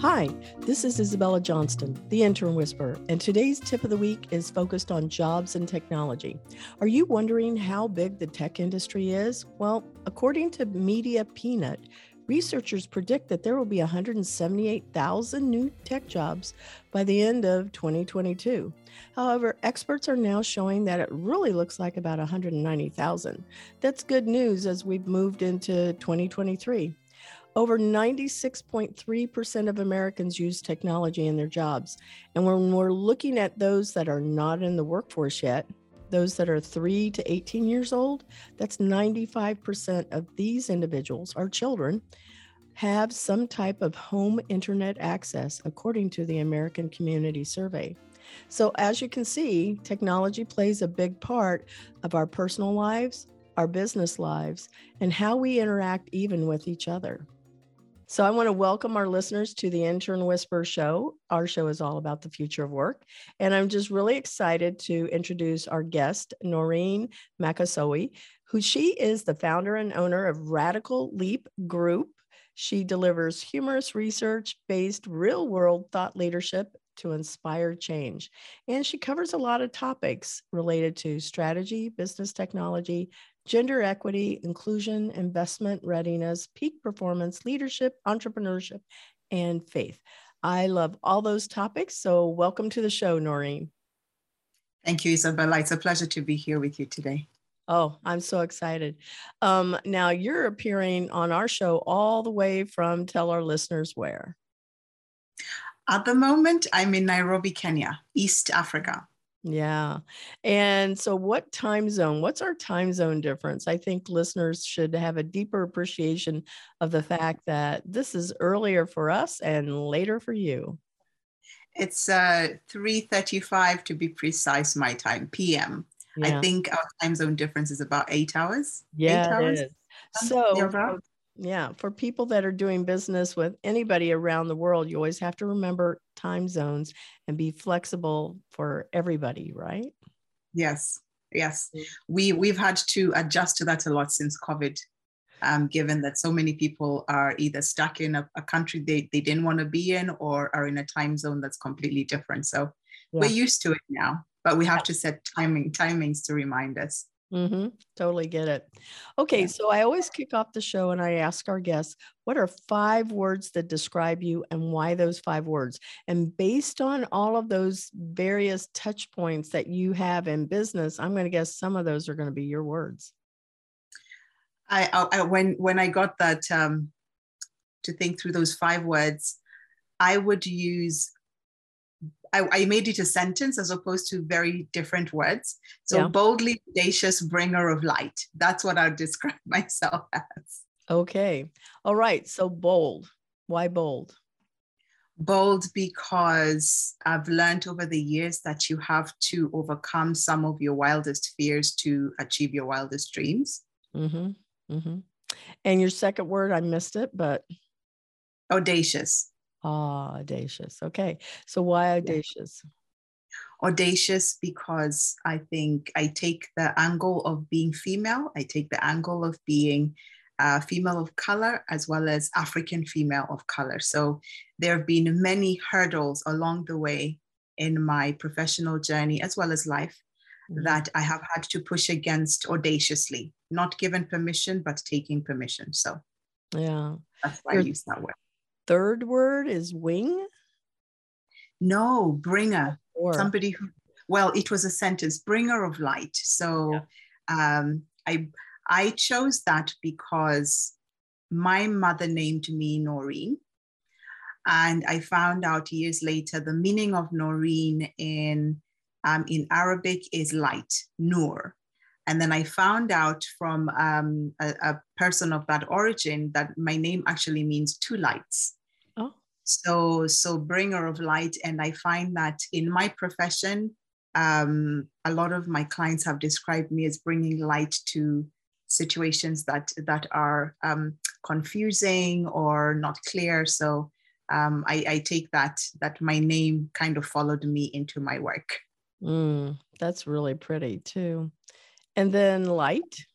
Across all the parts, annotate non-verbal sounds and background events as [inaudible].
Hi, this is Isabella Johnston, the Intern Whisperer, and today's tip of the week is focused on jobs and technology. Are you wondering how big the tech industry is? Well, according to Media Peanut, researchers predict that there will be 178,000 new tech jobs by the end of 2022. However, experts are now showing that it really looks like about 190,000. That's good news as we've moved into 2023. Over 96.3% of Americans use technology in their jobs. And when we're looking at those that are not in the workforce yet, those that are 3 to 18 years old, that's 95% of these individuals, our children, have some type of home internet access, according to the American Community Survey. So, as you can see, technology plays a big part of our personal lives, our business lives, and how we interact even with each other. So I want to welcome our listeners to the Intern Whisper show. Our show is all about the future of work. And I'm just really excited to introduce our guest, Noreen Makosewe, who she is the founder and owner of Radical Leap Group. She delivers humorous research based real world thought leadership to inspire change. And she covers a lot of topics related to strategy, business technology, gender equity, inclusion, investment readiness, peak performance, leadership, entrepreneurship, and faith. I love all those topics. So, welcome to the show, Noreen. Thank you, Isabella. It's a pleasure to be here with you today. Oh, I'm so excited. Um, now, you're appearing on our show all the way from, tell our listeners where. At the moment, I'm in Nairobi, Kenya, East Africa. Yeah. And so, what time zone? What's our time zone difference? I think listeners should have a deeper appreciation of the fact that this is earlier for us and later for you. It's uh, 3.35 to be precise, my time, PM. Yeah. I think our time zone difference is about eight hours. Yeah, eight hours. So, yeah, for people that are doing business with anybody around the world, you always have to remember time zones and be flexible for everybody, right? Yes, yes. Mm. We we've had to adjust to that a lot since COVID. Um, given that so many people are either stuck in a, a country they, they didn't want to be in or are in a time zone that's completely different. So yeah. we're used to it now, but we have to set timing timings to remind us. Mm-hmm. Totally get it. Okay, yeah. so I always kick off the show and I ask our guests, what are five words that describe you and why those five words? And based on all of those various touch points that you have in business, I'm going to guess some of those are going to be your words. I, I when when I got that um, to think through those five words, I would use I, I, made it a sentence as opposed to very different words. So yeah. boldly audacious bringer of light. That's what I would [laughs] describe myself as. Okay. All right. So bold. Why bold? Bold because I've learned over the years that you have to overcome some of your wildest fears to achieve your wildest dreams. Mm-hmm. Mm-hmm. And your second word, I missed it, but audacious. Audacious. Okay. So why audacious? Audacious because I think I take the angle of being female, I take the angle of being a female of color as well as African female of color. So there have been many hurdles along the way in my professional journey as well as life mm-hmm. that I have had to push against audaciously, not given permission, but taking permission. So yeah, that's why You're, I use that word third word is wing? No, bringer. Or. Somebody who, well, it was a sentence, bringer of light. So yeah. um, I, I chose that because my mother named me Noreen. And I found out years later the meaning of Noreen in, um, in Arabic is light, Nur. And then I found out from um, a, a, person of that origin that my name actually means two lights so so bringer of light. And i find that in my profession um, a lot of my clients have described me as bringing light to situations that that are um, confusing or not clear. So um, I, I, take that that my name kind of followed me into my work. Mm, that's really pretty too. And then light?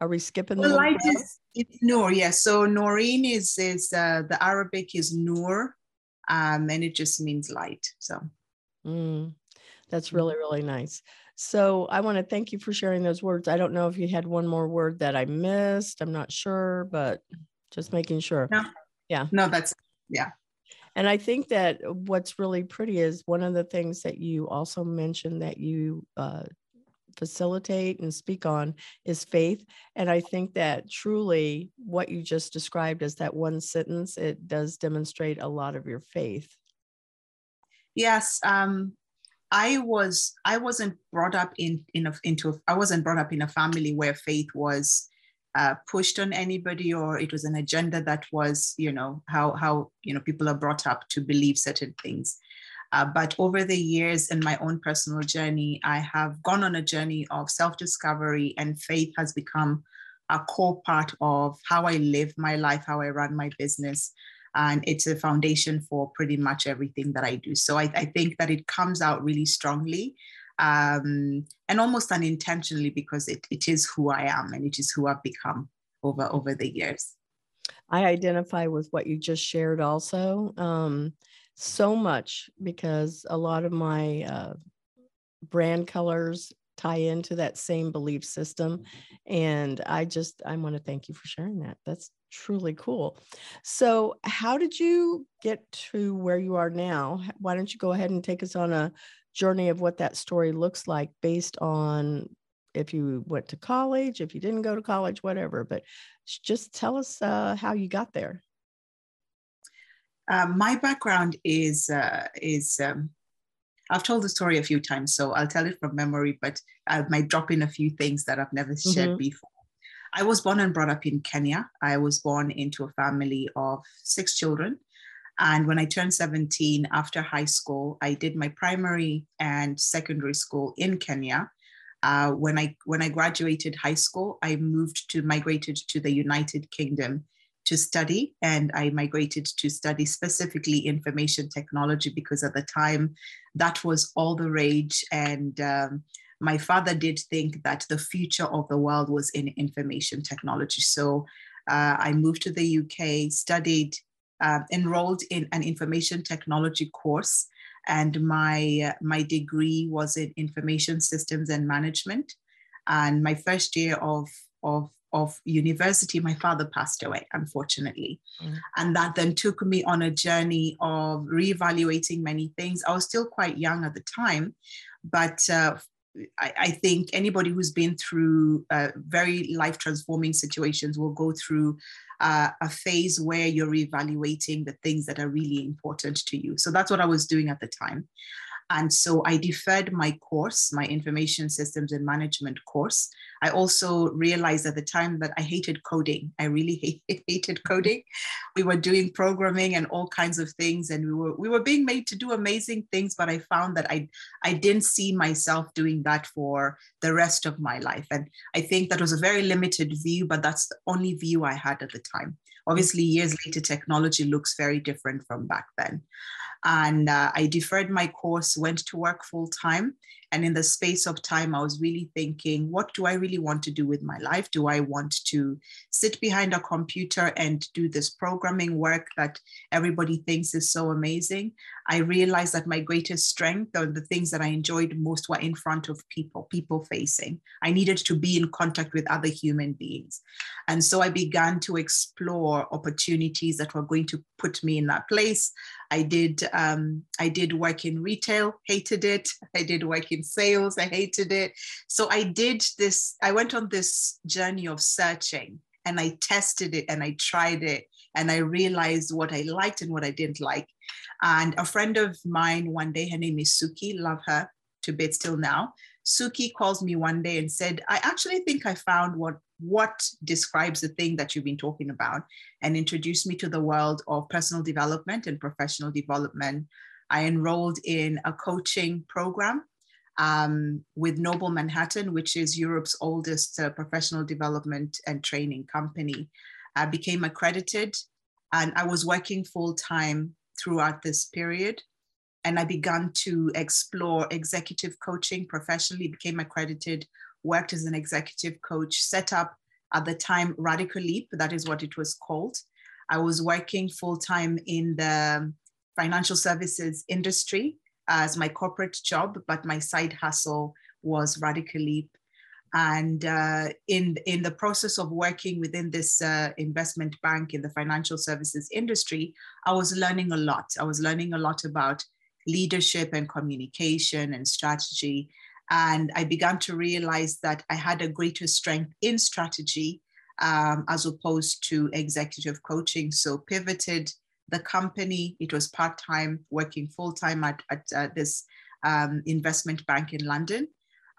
Are we skipping the, the light? Is, it's Noor, yes. Yeah. So Noreen is is uh, the Arabic is Noor, um, and it just means light. So mm, that's really really nice. So I want to thank you for sharing those words. I don't know if you had one more word that I missed. I'm not sure, but just making sure. No. Yeah. No, that's yeah. And I think that what's really pretty is one of the things that you also mentioned that you uh, facilitate and speak on is faith. And I think that truly what you just described as that one sentence, it does demonstrate a lot of your faith. Yes. Um, I was I wasn't brought up in in a, into I wasn't brought up in a family where faith was uh, pushed on anybody or it was an agenda that was you know how how you know people are brought up to believe certain things. Uh, but over the years in my own personal journey, I have gone on a journey of self discovery, and faith has become a core part of how I live my life, how I run my business, and it's a foundation for pretty much everything that I do. So I, I think that it comes out really strongly um, and almost unintentionally because it, it is who I am and it is who I've become over over the years. I identify with what you just shared also um, so much because a lot of my uh, brand colors tie into that same belief system. And I just, I want to thank you for sharing that. That's truly cool. So, how did you get to where you are now? Why don't you go ahead and take us on a journey of what that story looks like based on if you went to college, if you didn't go to college, whatever. But just tell us uh, how you got there. Uh, my background is uh, is um, I've told the story a few times, so I'll tell it from memory, but I might drop in a few things that I've never mm-hmm. shared before. I was born and brought up in Kenya. I was born into a family of six children. And when I turned 17 after high school, I did my primary and secondary school in Kenya. Uh, when I when I graduated high school, I moved to migrated to the United Kingdom to study, and I migrated to study specifically information technology because at the time that was all the rage. And um, my father did think that the future of the world was in information technology. So uh, I moved to the UK, studied, uh, enrolled in an information technology course, and my uh, my degree was in information systems and management. And my first year of of of university, my father passed away, unfortunately. Mm. And that then took me on a journey of reevaluating many things. I was still quite young at the time, but uh, I, I, think anybody who's been through uh, very life transforming situations will go through uh, a phase where you're reevaluating the things that are really important to you. So that's what I was doing at the time. And so I deferred my course, my information systems and management course. I also realized at the time that I hated coding. I really [laughs] hated mm-hmm. coding. We were doing programming and all kinds of things, and we were we were being made to do amazing things. But I found that I I didn't see myself doing that for the rest of my life. And I think that was a very limited view, but that's the only view I had at the time. Mm-hmm. Obviously, years later, technology looks very different from back then. And uh, I deferred my course, went to work full time. And in the space of time, I was really thinking, what do I really want to do with my life? Do I want to sit behind a computer and do this programming work that everybody thinks is so amazing? I realized that my greatest strength or the things that I enjoyed most were in front of people, people facing. I needed to be in contact with other human beings. And so I began to explore opportunities that were going to put me in that place. I did um, I did work in retail, hated it. [laughs] I did work in sales, I hated it. So I did this, I went on this journey of searching and I tested it and I tried it and I realized what I liked and what I didn't like. And a friend of mine one day, her name is Suki, love her to bits till now. Suki calls me one day and said, I actually think I found what what describes the thing that you've been talking about and introduced me to the world of personal development and professional development. I enrolled in a coaching program um, with Noble Manhattan, which is Europe's oldest uh, professional development and training company. I became accredited and I was working full time throughout this period. And I began to explore executive coaching professionally, became accredited, worked as an executive coach, set up at the time Radical Leap, that is what it was called. I was working full time in the financial services industry as my corporate job, but my side hustle was Radical Leap. And uh, in, in the process of working within this uh, investment bank in the financial services industry, I was learning a lot. I was learning a lot about leadership and communication and strategy. And I began to realize that I had a greater strength in strategy um, as opposed to executive coaching. So pivoted the company. It was part time, working full time at, at uh, this um, investment bank in London.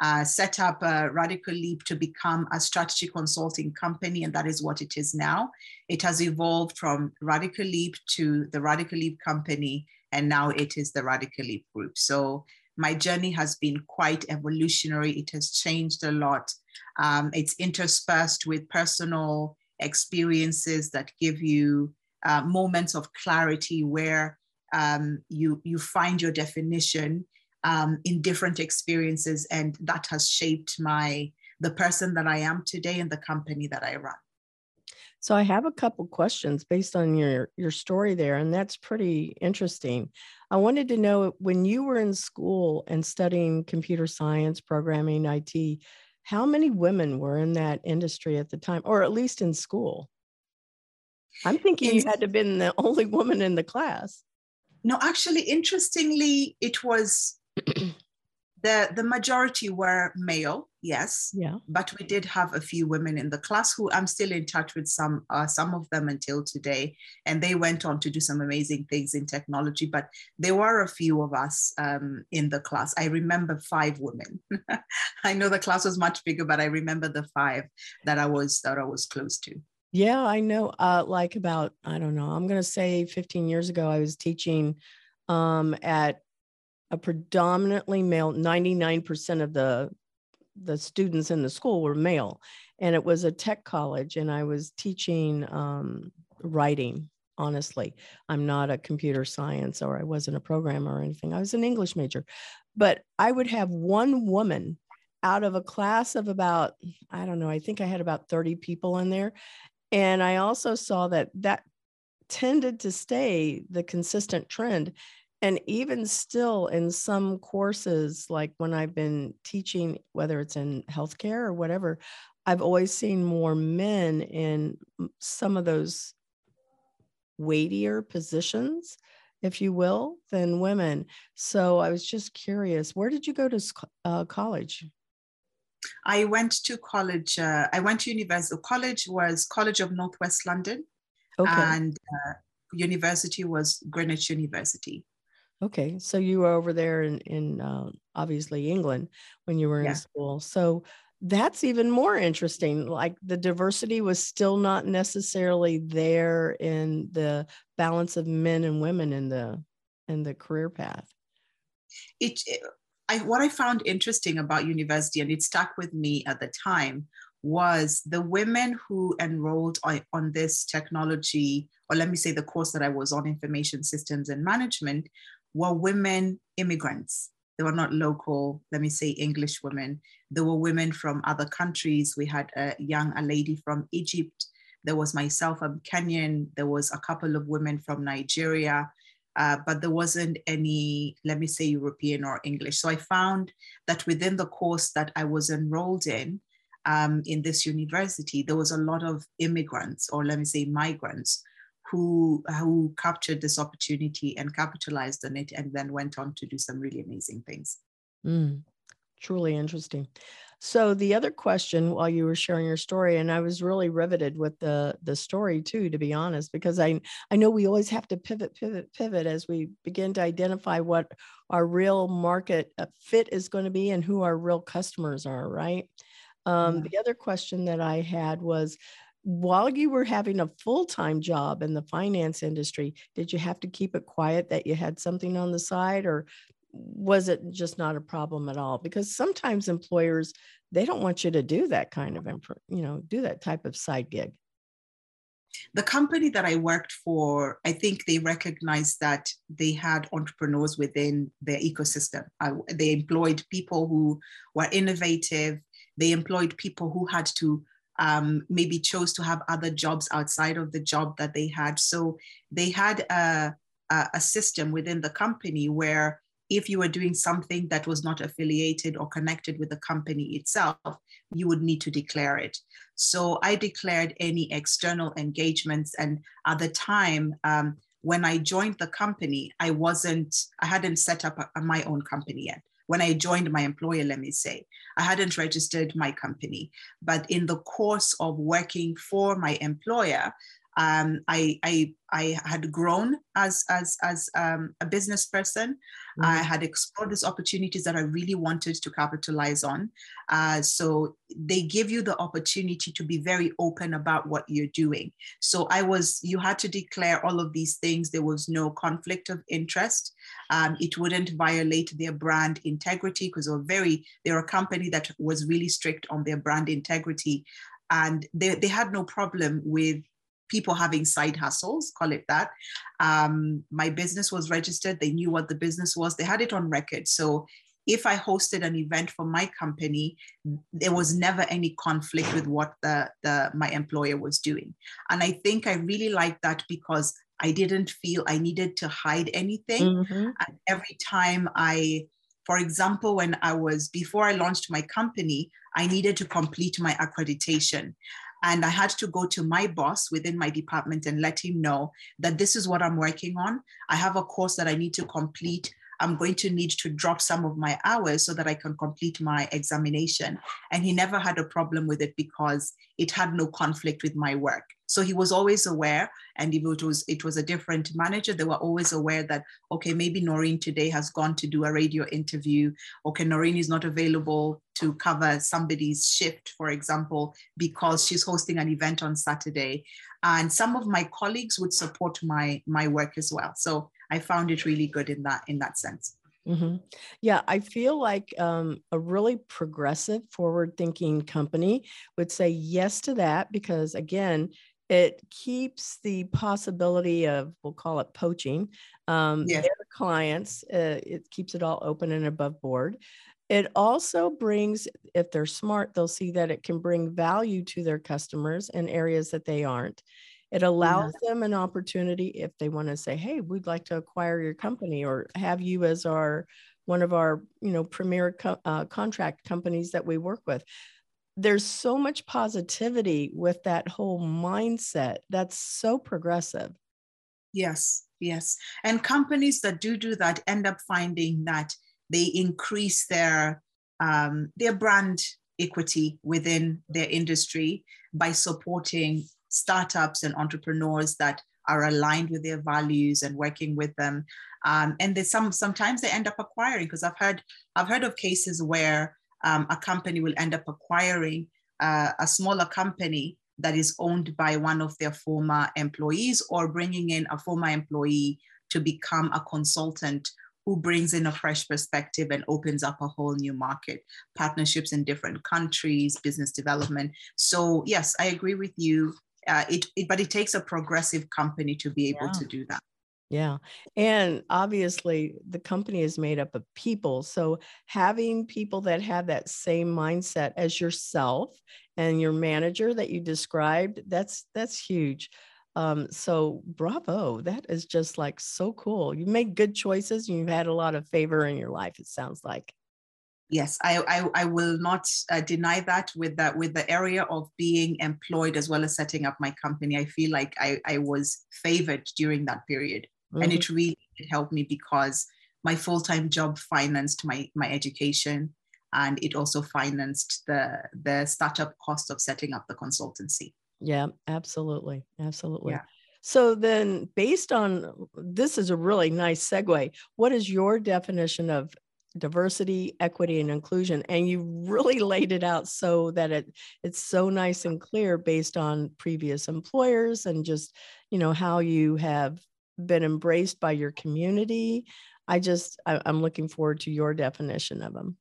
Uh, set up a Radical Leap to become a strategy consulting company, and that is what it is now. It has evolved from Radical Leap to the Radical Leap company, and now it is the Radical Leap Group. So my journey has been quite evolutionary. It has changed a lot. Um, it's interspersed with personal experiences that give you uh, moments of clarity where um, you you find your definition um, in different experiences, and that has shaped my the person that I am today and the company that I run. So I have a couple questions based on your your story there, and that's pretty interesting. I wanted to know when you were in school and studying computer science, programming, IT, how many women were in that industry at the time, or at least in school? I'm thinking you had to have been the [laughs] only woman in the class. No, actually, interestingly, it was [clears throat] the the majority were male yes yeah. but we did have a few women in the class who i'm still in touch with some uh, some of them until today and they went on to do some amazing things in technology but there were a few of us um, in the class. I remember five women. [laughs] I know the class was much bigger but i remember the five that i was that i was close to. Yeah i know uh, like about i don't know i'm going to say 15 years ago i was teaching um, at a predominantly male 99% of the the students in the school were male. And it was a tech college and i was teaching um, writing honestly. I'm not a computer science or i wasn't a programmer or anything. I was an english major. But i would have one woman out of a class of about i don't know i think i had about 30 people in there. And i also saw that that tended to stay the consistent trend and even still in some courses like when i've been teaching whether it's in healthcare or whatever i've always seen more men in some of those weightier positions if you will than women. So i was just curious where did you go to uh, college? I went to college uh, i went to university college was college of northwest london okay. and uh, university was greenwich university Okay, so you were over there in in uh, obviously England when you were yeah. in school. So that's even more interesting. Like the diversity was still not necessarily there in the balance of men and women in the in the career path. It, I, what I found interesting about university, and it stuck with me at the time, was the women who enrolled on, on this technology, or let me say the course that I was on, information systems and management, were women immigrants. They were not local, let me say English women. There were women from other countries. We had a young a lady from Egypt. There was myself, I'm Kenyan. There was a couple of women from Nigeria. Uh, but there wasn't any, let me say, European or English. So I found that within the course that I was enrolled in, um, in this university, there was a lot of immigrants, or let me say, migrants, who who captured this opportunity and capitalized on it and then went on to do some really amazing things. Mm, truly interesting. So the other question while you were sharing your story and i was really riveted with the the story too to be honest because i i know we always have to pivot pivot pivot as we begin to identify what our real market uh, fit is going to be and who our real customers are right? Um, yeah. the other question that i had was while you were having a full-time job in the finance industry did you have to keep it quiet that you had something on the side or was it just not a problem at all? Because sometimes employers they don't want you to do that kind of you know do that type of side gig. The company that i worked for i think they recognized that they had entrepreneurs within their ecosystem. I, they employed people who were innovative. They employed people who had to um, maybe chose to have other jobs outside of the job that they had. So they had a, a system within the company where if you were doing something that was not affiliated or connected with the company itself, you would need to declare it. So I declared any external engagements. And at the time, um, when I joined the company, I wasn't, I hadn't set up a, a, my own company yet. When I joined my employer, let me say, I hadn't registered my company. But in the course of working for my employer, um, I, I, I had grown as, as, as um, a business person. Mm-hmm. I had explored these opportunities that I really wanted to capitalize on. Uh, so they give you the opportunity to be very open about what you're doing. So I was, you had to declare all of these things. There was no conflict of interest. Um, it wouldn't violate their brand integrity because they're very, they're a company that was really strict on their brand integrity. And they, they had no problem with people having side hustles, call it that. Um, my business was registered. They knew what the business was. They had it on record. So if I hosted an event for my company, there was never any conflict with what the, the my employer was doing. And I think I really liked that because I didn't feel I needed to hide anything. Mm-hmm. And every time I, for example, when I was before I launched my company, I needed to complete my accreditation. And I had to go to my boss within my department and let him know that this is what I'm working on. I have a course that I need to complete. I'm going to need to drop some of my hours so that I can complete my examination. And he never had a problem with it because it had no conflict with my work. So he was always aware. And if it was it was a different manager, they were always aware that okay, maybe Noreen today has gone to do a radio interview. Okay, Noreen is not available to cover somebody's shift, for example, because she's hosting an event on Saturday. And some of my colleagues would support my my work as well. So I found it really good in that in that sense. Mm-hmm. Yeah, I feel like um, a really progressive, forward thinking company would say yes to that because, again, it keeps the possibility of we'll call it poaching um, yeah. their clients uh, it keeps it all open and above board it also brings if they're smart they'll see that it can bring value to their customers in areas that they aren't it allows yeah. them an opportunity if they want to say hey we'd like to acquire your company or have you as our one of our you know premier co- uh, contract companies that we work with. There's so much positivity with that whole mindset. That's so progressive. Yes yes. And companies that do do that end up finding that they increase their um, their brand equity within their industry by supporting startups and entrepreneurs that are aligned with their values and working with them um, and there's some sometimes they end up acquiring because i've heard i've heard of cases where um, a company will end up acquiring uh, a smaller company that is owned by one of their former employees or bringing in a former employee to become a consultant who brings in a fresh perspective and opens up a whole new market, partnerships in different countries, business development. So, yes, I agree with you. Uh, it, it, but it takes a progressive company to be able yeah. to do that. Yeah. And obviously, the company is made up of people. So, having people that have that same mindset as yourself and your manager that you described, that's that's huge. Um, so, bravo. That is just like so cool. You made good choices and you've had a lot of favor in your life, it sounds like. Yes, I, I, I will not uh, deny that with that with the area of being employed as well as setting up my company. I feel like I, I was favored during that period. Mm-hmm. And it really helped me because my full-time job financed my, my education and it also financed the, the startup cost of setting up the consultancy. Yeah, absolutely. Absolutely. Yeah. So then based on this is a really nice segue. What is your definition of diversity, equity, and inclusion? And you really laid it out so that it it's so nice and clear based on previous employers and just, you know, how you have been embraced by your community? I just, I, am looking forward to your definition of them.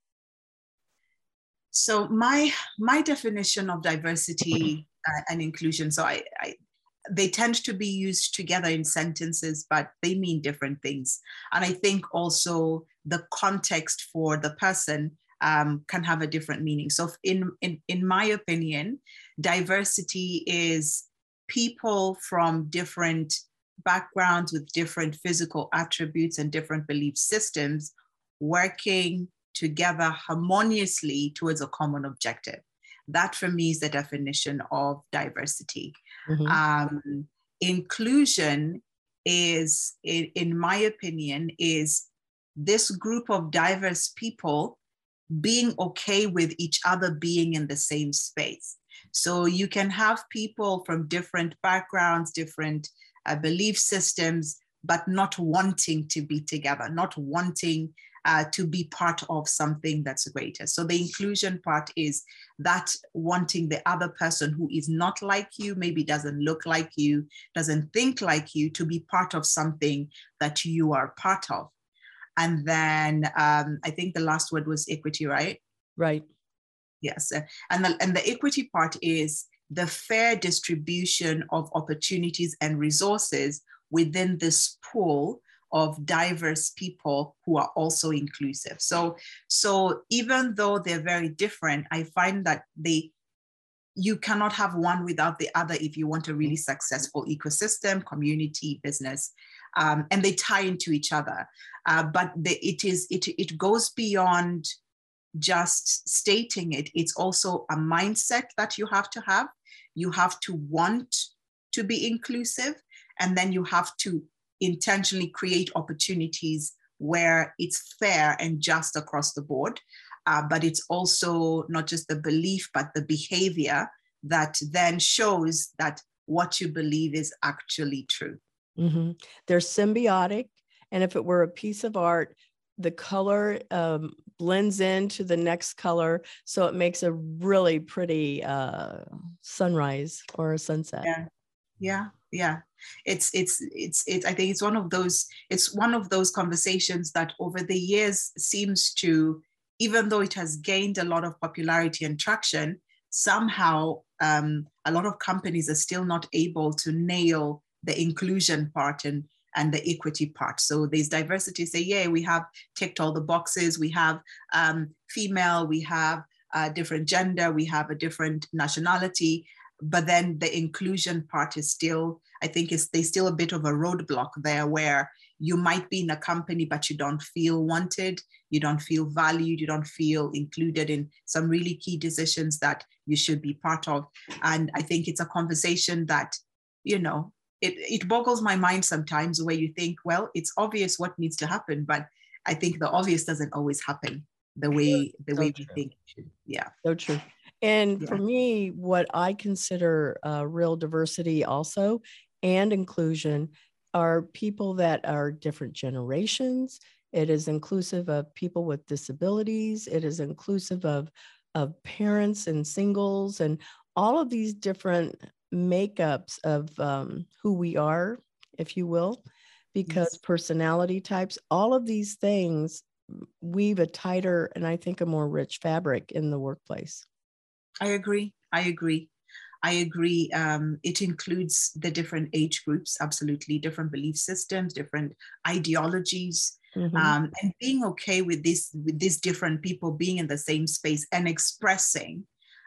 So my my definition of diversity uh, and inclusion. So I, I they tend to be used together in sentences, but they mean different things. And I think also the context for the person um, can have a different meaning. So, in, in, in my opinion, diversity is people from different backgrounds with different physical attributes and different belief systems working together harmoniously towards a common objective. That for me is the definition of diversity. Mm-hmm. Um, inclusion is, in, my opinion, is this group of diverse people being okay with each other being in the same space. So you can have people from different backgrounds, different uh, belief systems, but not wanting to be together, not wanting uh, to be part of something that's greater. So the inclusion part is that wanting the other person who is not like you, maybe doesn't look like you, doesn't think like you, to be part of something that you are part of. And then um, I think the last word was equity, right? Right. Yes. And the, and the equity part is the fair distribution of opportunities and resources within this pool of diverse people who are also inclusive. So, so even though they're very different, I find that they you cannot have one without the other if you want a really successful ecosystem, community, business, um, and they tie into each other. Uh, but the, it is it it goes beyond just stating it. It's also a mindset that you have to have. You have to want to be inclusive, and then you have to intentionally create opportunities where it's fair and just across the board. Uh, but it's also not just the belief, but the behavior that then shows that what you believe is actually true. Mm-hmm. They're symbiotic. And if it were a piece of art, the color um, blends into the next color. So it makes a really pretty uh, sunrise or a sunset. Yeah. Yeah. Yeah. It's, it's, it's, it's, I think it's one of those, it's one of those conversations that over the years seems to, even though it has gained a lot of popularity and traction, somehow um, a lot of companies are still not able to nail the inclusion part and and the equity part. So there's diversity. Say, yeah, we have ticked all the boxes. We have um, female. We have a different gender. We have a different nationality. But then the inclusion part is still, I think, is there's still a bit of a roadblock there where you might be in a company, but you don't feel wanted, you don't feel valued, you don't feel included in some really key decisions that you should be part of. And I think it's a conversation that, you know, it, it boggles my mind sometimes where you think, well, it's obvious what needs to happen, but I think the obvious doesn't always happen the way the so way true. we think. Yeah. So true. And for me, what I consider uh, real diversity also and inclusion are people that are different generations. It is inclusive of people with disabilities. It is inclusive of, of parents and singles and all of these different makeups of um, who we are, if you will, because yes. personality types, all of these things weave a tighter and I think a more rich fabric in the workplace. I agree. I agree. I agree. Um, it includes the different age groups, absolutely, different belief systems, different ideologies, mm-hmm. um, and being okay with this, with these different people being in the same space and expressing.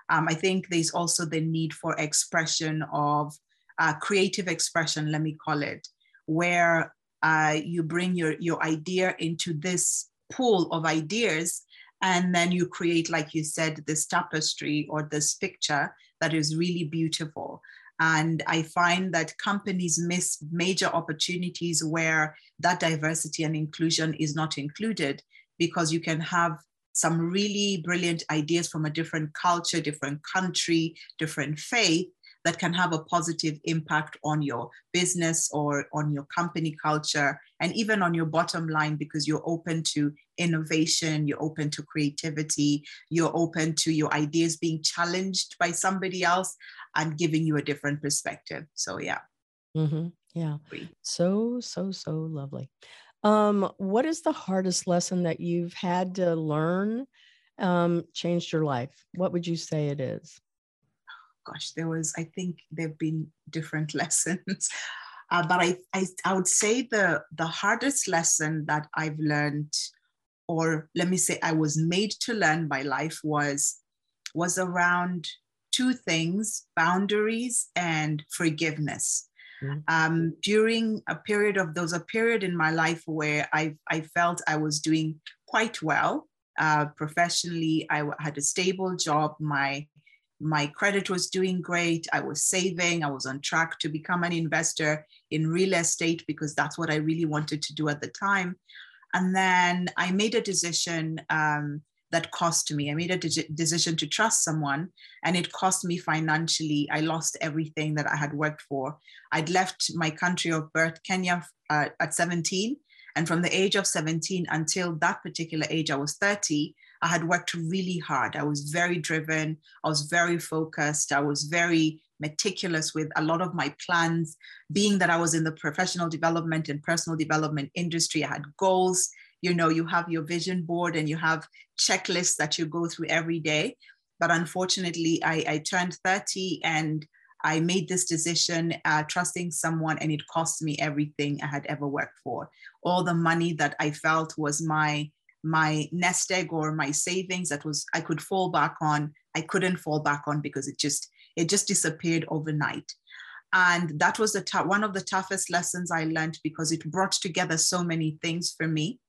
Um, I think there's also the need for expression of uh, creative expression, let me call it, where uh, you bring your your idea into this pool of ideas and then you create like you said this tapestry or this picture that is really beautiful. And I find that companies miss major opportunities where that diversity and inclusion is not included because you can have some really brilliant ideas from a different culture, different country, different faith, that can have a positive impact on your business or on your company culture and even on your bottom line because you're open to innovation, you're open to creativity, you're open to your ideas being challenged by somebody else and giving you a different perspective. So, yeah. Mm-hmm. Yeah. So, so, so lovely. Um, what is the hardest lesson that you've had to learn um, changed your life? What would you say it is? gosh, there was, I think there have been different [laughs] lessons. Uh, but I, I, I would say the, the hardest lesson that I've learned or let me say I was made to learn by life was was around two things boundaries and forgiveness mm-hmm. um, during a period of there was a period in my life where I, I felt I was doing quite well uh, professionally. I had a stable job. My my credit was doing great. I was saving. I was on track to become an investor in real estate because that's what I really wanted to do at the time. And then I made a decision um, that cost me. I made a de- decision to trust someone, and it cost me financially. I lost everything that I had worked for. I'd left my country of birth, Kenya, uh, at 17. And from the age of 17 until that particular age, I was 30, I had worked really hard. I was very driven. I was very focused. I was very meticulous with a lot of my plans, being that I was in the professional development and personal development industry. I had goals. You know, you have your vision board and you have checklists that you go through every day. But unfortunately, I, I turned 30 and I made this decision uh, trusting someone, and it cost me everything I had ever worked for. All the money that I felt was my my nest egg or my savings that was I could fall back on, I couldn't fall back on because it just it just disappeared overnight. And that was the one of the toughest lessons I learned because it brought together so many things for me.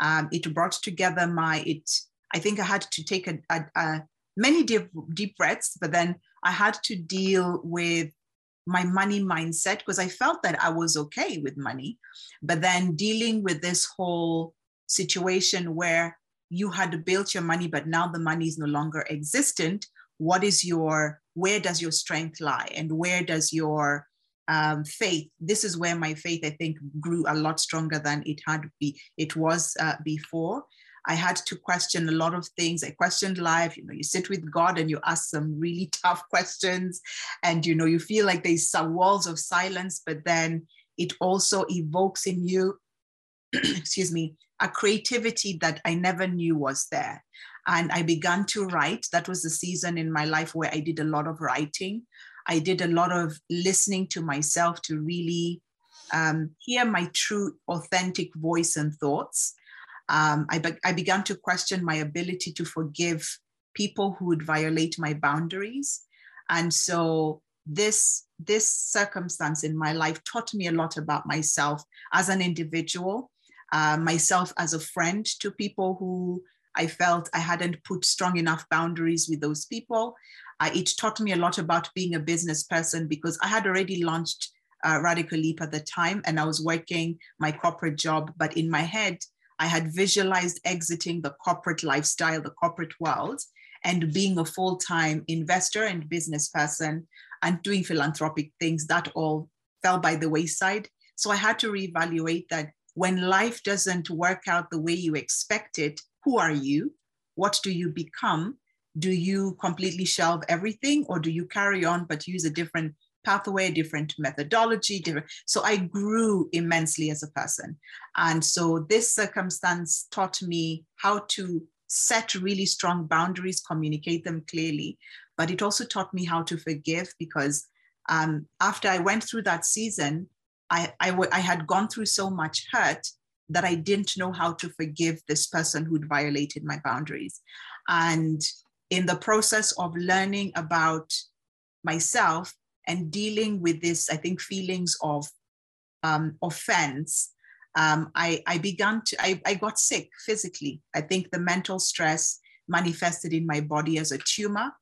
Um, it brought together my it. I think I had to take a, a, a many deep, deep breaths, but then I had to deal with my money mindset because I felt that I was okay with money, but then dealing with this whole situation where you had built your money, but now the money is no longer existent. What is your, where does your strength lie? And where does your um, faith, this is where my faith, I think, grew a lot stronger than it had be, it was uh, before. I had to question a lot of things. I questioned life. You know, you sit with God and you ask some really [laughs] tough questions, and you know, you feel like there's some walls of silence, but then it also evokes in you, [clears throat] excuse me, a creativity that I never knew was there. And I began to write. That was the season in my life where I did a lot of writing. I did a lot of listening to myself to really um, hear my true, authentic voice and thoughts. Um, I, be- I began to question my ability to forgive people who would violate my boundaries. And so this this circumstance in my life taught me a lot about myself as an individual uh, myself as a friend to people who I felt I hadn't put strong enough boundaries with those people. Uh, it taught me a lot about being a business person because I had already launched uh, Radical Leap at the time and I was working my corporate job. But in my head, I had visualized exiting the corporate lifestyle, the corporate world, and being a full time investor and business person and doing philanthropic things. That all fell by the wayside. So I had to reevaluate that when life doesn't work out the way you expect it, who are you? What do you become? Do you completely shelve everything or do you carry on but use a different pathway, different methodology, different. So I grew immensely as a person. And so this circumstance taught me how to set really strong boundaries, communicate them clearly. But it also taught me how to forgive because um, after I went through that season, I, I, w- I had gone through so much hurt that I didn't know how to forgive this person who'd violated my boundaries. And in the process of learning about myself and dealing with this, I think, feelings of um, offense, um, I, I began to, I, I got sick physically. I think the mental stress manifested in my body as a tumor.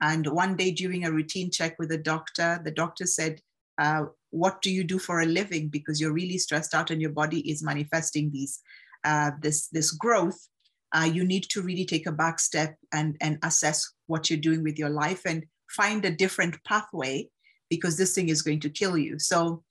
And one day during a routine check with the doctor, the doctor said, uh, what do you do for a living? Because you're really stressed out and your body is manifesting these uh, this this growth. Uh, you need to really take a back step and and assess what you're doing with your life and find a different pathway because this thing is going to kill you. So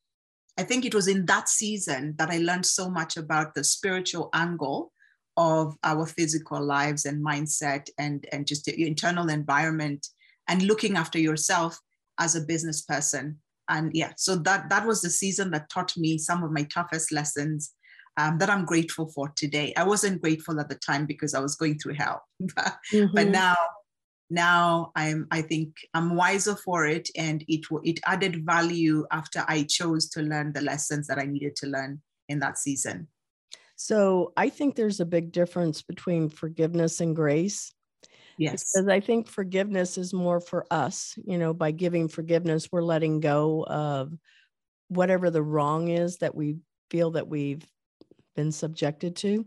i think it was in that season that i learned so much about the spiritual angle of our physical lives and mindset and and just the internal environment and looking after yourself as a business person and yeah so that that was the season that taught me some of my toughest lessons um, that i'm grateful for today i wasn't grateful at the time because i was going through hell [laughs] mm-hmm. but now now i'm i think i'm wiser for it and it it added value after i chose to learn the lessons that i needed to learn in that season So I think there's a big difference between forgiveness and grace. Yes. Because I think forgiveness is more for us. You know, by giving forgiveness, we're letting go of whatever the wrong is that we feel that we've been subjected to,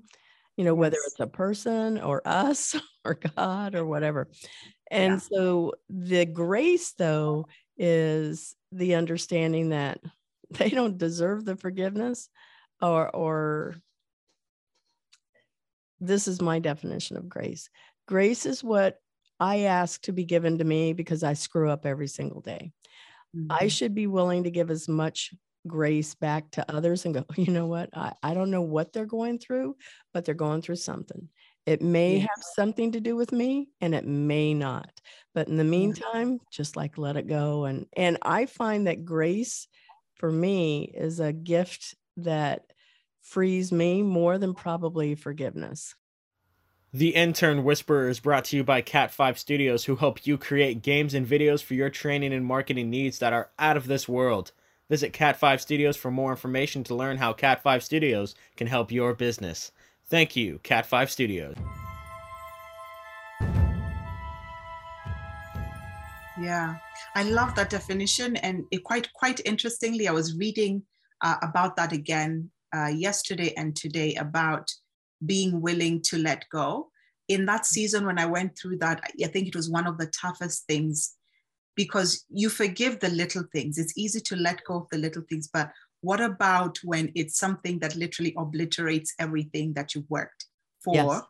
you know, yes. whether it's a person or us [laughs] or God or whatever. And yeah. so the grace, though, is the understanding that [laughs] they don't deserve the forgiveness or or this is my definition of grace. Grace is what I ask to be given to me because I screw up every single day. Mm-hmm. I should be willing to give as much grace back to others and go, [laughs] you know what? I, I don't know what they're going through, but they're going through something. It may yeah. have something to do with me and it may not. But in the meantime, just like let it go. And and I find that grace for me is a gift that frees me more than probably forgiveness. The Intern Whisperer is brought to you by Cat5 Studios, who help you create games and videos for your training and marketing needs that are out of this world. Visit Cat5 Studios for more information to learn how Cat5 Studios can help your business. Thank you, Cat5 Studios. Yeah, I love that definition, and it quite quite interestingly, I was reading uh, about that again uh, yesterday and today about being willing to let go. In that season, when I went through that, I think it was one of the toughest things because you forgive the little things. It's easy to let go of the little things, but what about when it's something that literally obliterates everything that you've worked for? Yes.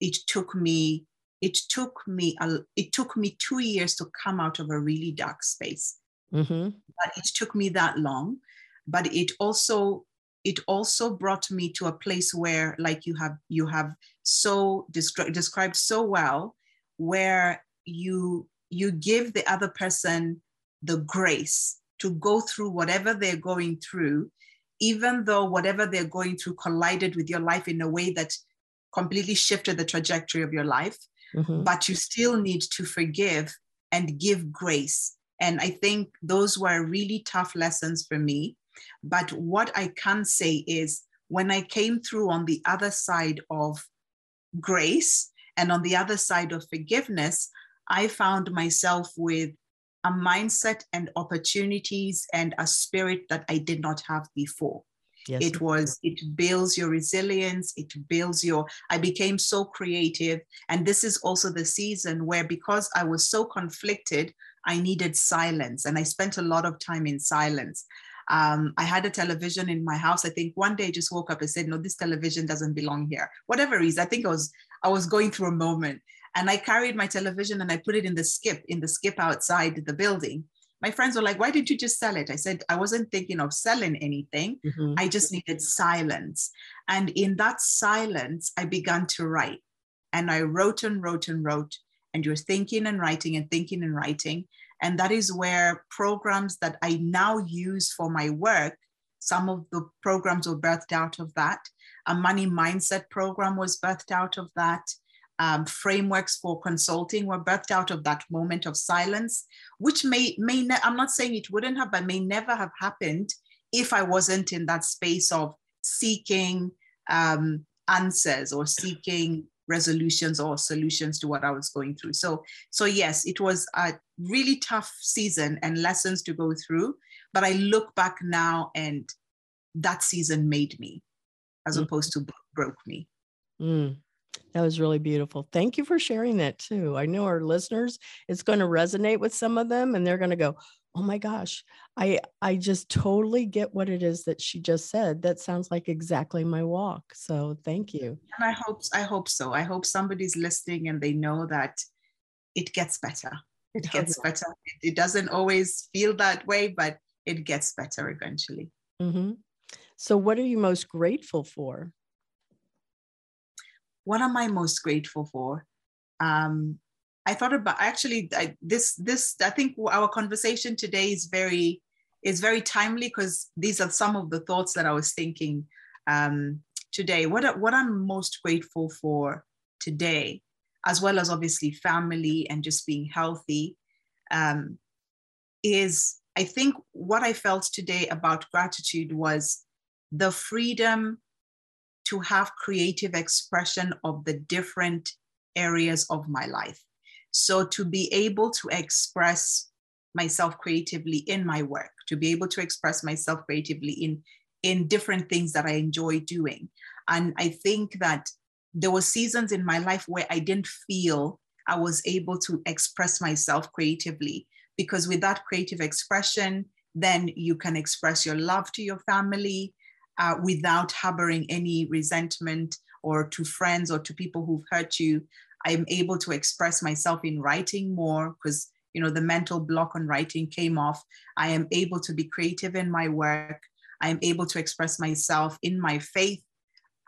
It took me, it took me, a, it took me two years to come out of a really dark space. Mm-hmm. But it took me that long. But it also, it also brought me to a place where, like you have, you have so descri- described so well, where you you give the other person the grace to go through whatever they're going through, even though whatever they're going through collided with your life in a way that completely shifted the trajectory of your life. Mm-hmm. But you still need to forgive and give grace. And I think those were really tough lessons for me. But what I can say is when I came through on the other side of grace and on the other side of forgiveness, I found myself with a mindset and opportunities and a spirit that I did not have before. Yes. It was, it builds your resilience, it builds your, I became so creative. And this is also the season where, because I was so conflicted, I needed silence. And I spent a lot of time in silence. Um, I had a television in my house. I think one day I just woke up and said, no, this television doesn't belong here. Whatever reason, I think I was, I was going through a moment. And I carried my television and I put it in the skip, in the skip outside the building. My friends were like, why didn't you just sell it? I said, I wasn't thinking of selling anything. Mm-hmm. I just needed silence. And in that silence, I began to write. And I wrote and wrote and wrote. And you're thinking and writing and thinking and writing. And that is where programs that I now use for my work, some of the programs were birthed out of that. A money mindset program was birthed out of that um, frameworks for consulting were birthed out of that moment of silence, which may may ne- I'm not saying it wouldn't have, but may never have happened if I wasn't in that space of seeking um, answers or seeking resolutions or solutions to what I was going through. So so yes, it was a really tough season and lessons to go through. But I look back now and that season made me, as mm. opposed to broke me. Mm. That was really beautiful. Thank you for sharing that too. I know our listeners, it's going to resonate with some of them and they're going to go, "Oh my gosh, I I just totally get what it is that she just said. That sounds like exactly my walk." So, thank you. And I hope I hope so. I hope somebody's listening and they know that it gets better. It gets better. It doesn't always feel that way, but it gets better eventually. Mm-hmm. So, what are you most grateful for? what am I most grateful for? Um, I thought about actually I, this this I think our conversation today is very is very timely because these are some of the thoughts that I was thinking um, today. What what I'm most grateful for today, as well as obviously family and just being healthy, um, is I think what I felt today about gratitude was the freedom to have creative expression of the different areas of my life. So to be able to express myself creatively in my work, to be able to express myself creatively in in different things that I enjoy doing. And I think that there were seasons in my life where I didn't feel I was able to express myself creatively because with that creative expression, then you can express your love to your family uh, without harboring any resentment or to friends or to people who've hurt you. I'm able to express myself in writing more because you know the mental block on writing came off. I am able to be creative in my work. I am able to express myself in my faith.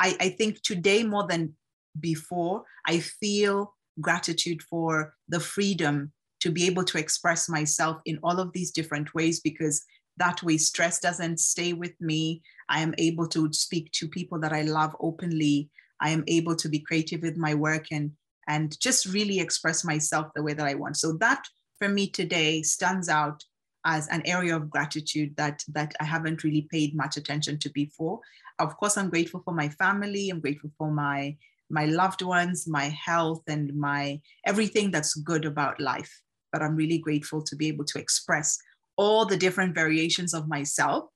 I, I think today more than before, I feel gratitude for the freedom to be able to express myself in all of these different ways because that way stress doesn't stay with me. I am able to speak to people that I love openly. I am able to be creative with my work and and just really express myself the way that I want. So that for me today stands out as an area of gratitude that that I haven't really paid much attention to before. Of course, I'm grateful for my family. I'm grateful for my my loved ones, my health, and my everything that's good about life but I'm really grateful to be able to express all the different variations of myself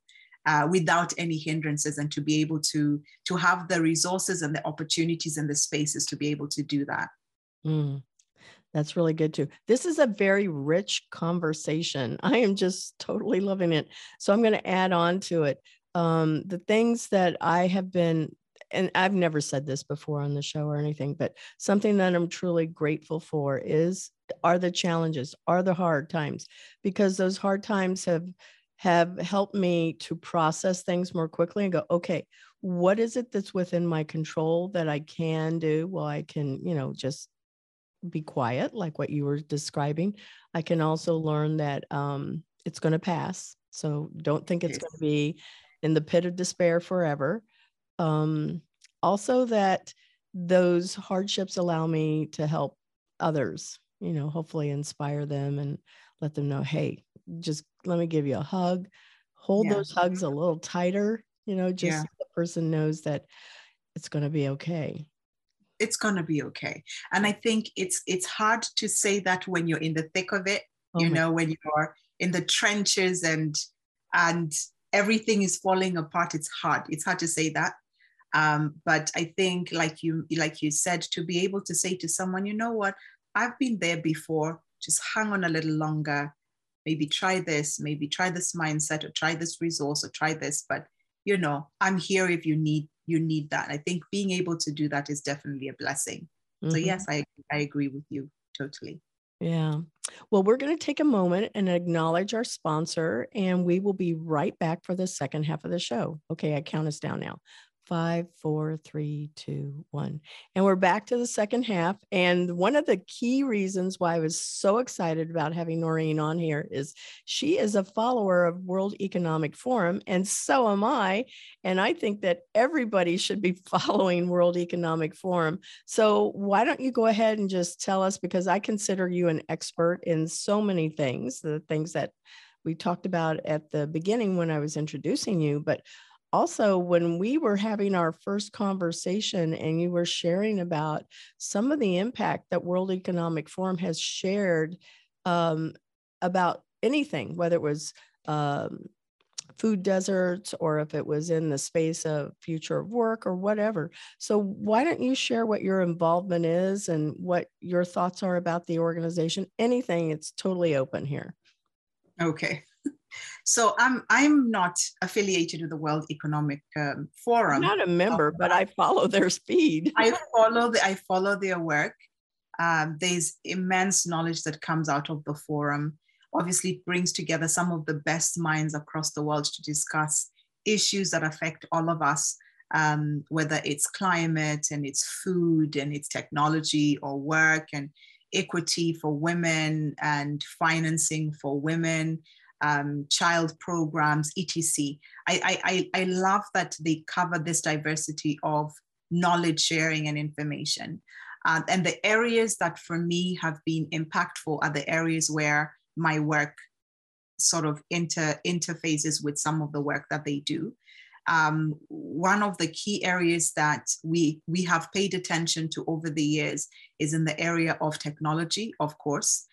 uh, without any hindrances and to be able to to have the resources and the opportunities and the spaces to be able to do that mm, that's really good too. This is a very rich conversation. [laughs] I am just totally loving it. So i'm going to add on to it. Um, the things that i have been and I've never said this before on the show or anything, but something that I'm truly grateful for is are the challenges, are the hard times, because those hard times have have helped me to process things more quickly and go, okay, what is it that's within my control that I can do? Well, I can, you know, just be quiet, like what you were describing. I can also learn that um, it's going to pass. So don't think it's yes. going to be in the pit of despair forever. Um, also, that those hardships allow me to help others you know, hopefully inspire them and let them know, hey, just let me give you a hug. Hold yeah. those hugs a little tighter, you know, just yeah. so the person knows that it's going to be okay. It's going to be okay. And I think it's it's hard to say that when you're in the thick of it, oh you know, when you're in the trenches and and everything is falling apart, it's hard. It's hard to say that. Um, but I think, like you like you said, to be able to say to someone, you know what, I've been there before, just hang on a little longer. Maybe try this, maybe try this mindset or try this resource or try this. But you know, I'm here if you need you need that. I think being able to do that is definitely a blessing. Mm-hmm. So yes, I I agree with you totally. Yeah. Well, we're going to take a moment and acknowledge our sponsor, and we will be right back for the second half of the show. Okay, I count us down now five, four, three, two, one. And we're back to the second half. And one of the key reasons why I was so excited about having Noreen on here is she is a follower of World Economic Forum, and so am I. And I think that everybody should be [laughs] following World Economic Forum. So why don't you go ahead and just tell us, because I consider you an expert in so many things, the things that we talked about at the beginning when I was introducing you, but also when we were having our first conversation and you were sharing about some of the impact that world economic forum has shared um, about anything whether it was um, food deserts or if it was in the space of future of work or whatever. So why don't you share what your involvement is and what your thoughts are about the organization? Anything it's totally open here. Okay so I'm I'm not affiliated with the World Economic um, Forum. I'm not a member, but I follow their speed. [laughs] I follow the, I follow their work. Um, there's immense knowledge that comes out of the forum. Obviously, it brings together some of the best minds across the world to discuss issues that affect all of us, um, whether it's climate and it's food and it's technology or work and equity for women and financing for women um, child programs, etc. I, I, I love that they cover this diversity of knowledge sharing and information. Um, and the areas that for me have been impactful are the areas where my work sort of inter interfaces with some of the work that they do. um, one of the key areas that we we have paid attention to over the years is in the area of technology, of course,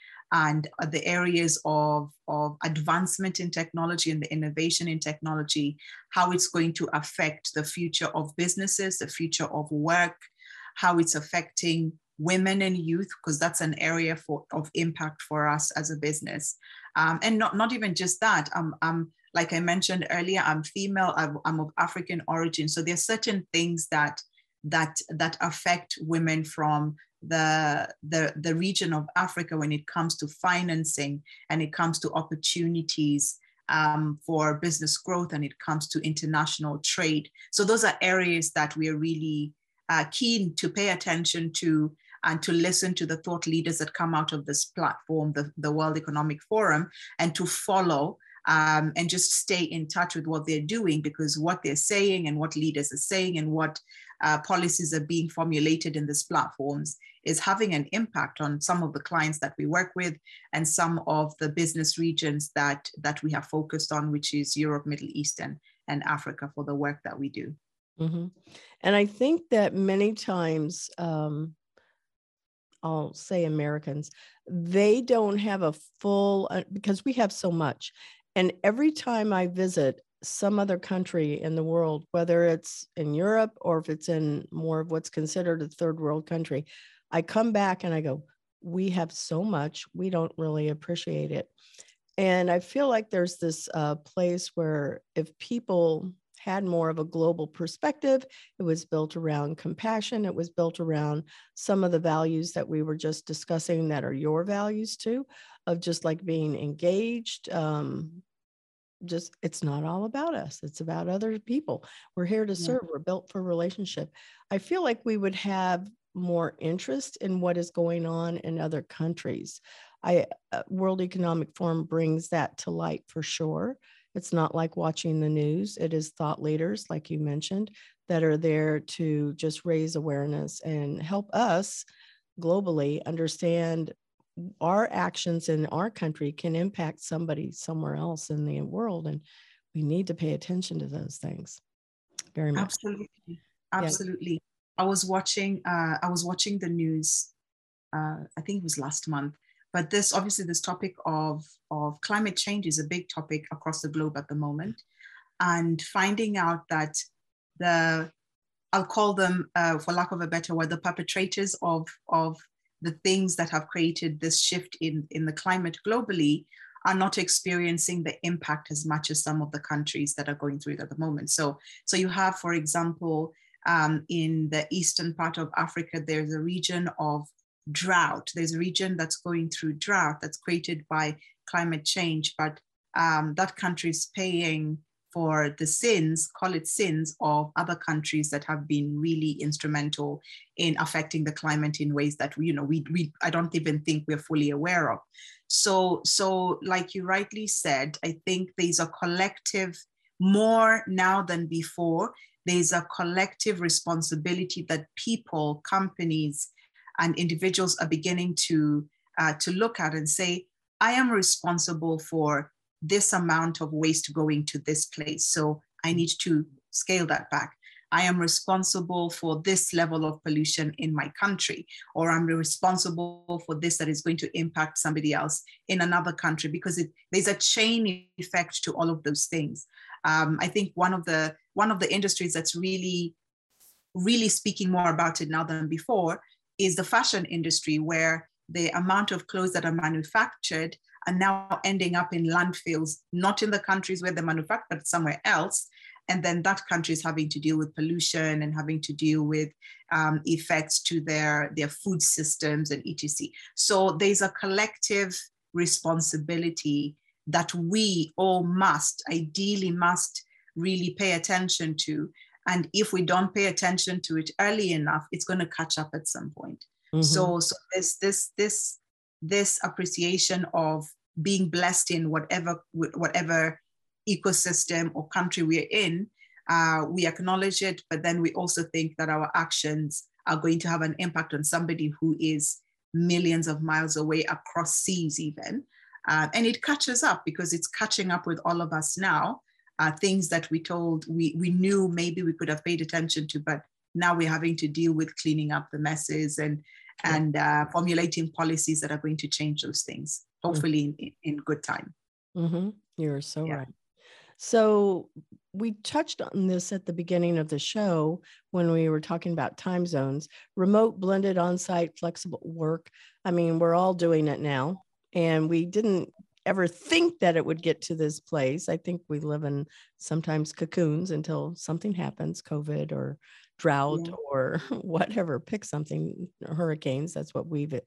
and the areas of, of advancement in technology and the innovation in technology, how it's going to affect the future of businesses, the future of work, how it's affecting women and youth, because that's an area for, of impact for us as a business. Um, and not, not even just that, um, um, like I mentioned earlier, I'm female, I'm, I'm of African origin. So there are certain things that that that affect women from the, the, the region of Africa when it comes to financing and it comes to opportunities um, for business growth and it comes to international trade. So those are areas that we are really uh, keen to pay attention to and to listen to the thought leaders that come out of this platform, the, the World Economic Forum, and to follow um, and just stay in touch with what they're doing because what they're saying and what leaders are saying and what uh, policies are being formulated in these platforms is having an impact on some of the clients that we work with and some of the business regions that that we have focused on which is europe middle east and, and africa for the work that we do mm-hmm. and i think that many times um, i'll say americans they don't have a full uh, because we have so much and every time i visit some other country in the world, whether it's in Europe or if it's in more of what's considered a third world country, I come back and I go, we have so much, we don't really appreciate it. And I feel like there's this uh, place where if people had more of a global perspective, it was built around compassion, it was built around some of the values that we were just discussing that are your values too, of just like being engaged, um, just it's not all about us it's about other people. We're here to serve yeah. we're built for relationship. I feel like we would have more interest in what is going on in other countries. I uh, world economic forum brings that to light for sure. It's not like watching the news it is thought leaders like you mentioned that are there to just raise awareness and help us globally understand our actions in our country can impact somebody somewhere else in the world and we need to pay attention to those things very much. Absolutely. Absolutely. Yeah. i was watching uh, i was watching the news uh, i think it was last month but this obviously this topic of of climate change is a big topic across the globe at the moment. And finding out that the i'll call them uh, for lack of a better word the perpetrators of of the things that have created this shift in, in the climate globally are not experiencing the impact as much as some of the countries that are going through it at the moment. So, so you have, for example, um, in the eastern part of Africa, there's a region of drought. There's a region that's going through drought that's created by climate change, but um, that country is paying for the sins, call it sins, of other countries that have been really instrumental in affecting the climate in ways that you know we, we I don't even think we're fully aware of. So so like you rightly said, I think there's a collective more now than before. There's a collective responsibility that people, companies, and individuals are beginning to uh, to look at and say, I am responsible for this amount of waste going to this place. So I need to scale that back. I am responsible for this level of pollution in my country, or I'm responsible for this that is going to impact somebody else in another country because it, there's a chain effect to all of those things. Um, I think one of the one of the industries that's really, really speaking more about it now than before is the fashion industry, where the amount of clothes that are manufactured are now ending up in landfills, not in the countries where they're manufactured, somewhere else. And then that country is having to deal with pollution and having to deal with um, effects to their, their food systems and etc. So there's a collective responsibility that we all must, ideally, must really pay attention to. And if we don't pay attention to it early enough, it's going to catch up at some point. Mm-hmm. So, so this this this this appreciation of being blessed in whatever whatever ecosystem or country we're in uh, we acknowledge it but then we also think that our actions are going to have an impact on somebody who is millions of miles away across seas even. Uh, and it catches up because it's catching up with all of us now. Uh, things that we told we we knew maybe we could have paid attention to, but now we're having to deal with cleaning up the messes and and uh, formulating policies that are going to change those things, mm-hmm. hopefully mm-hmm. in, in, good time. Mm-hmm. You're so yeah. right. So we touched on this at the beginning of the show when we were talking about time zones, remote, blended, on-site, flexible work. I mean, we're all doing it now, and we didn't ever think that it would get to this place. I think we live in sometimes cocoons until something happens, COVID or drought yeah. or [laughs] whatever. Pick something, hurricanes. That's what we've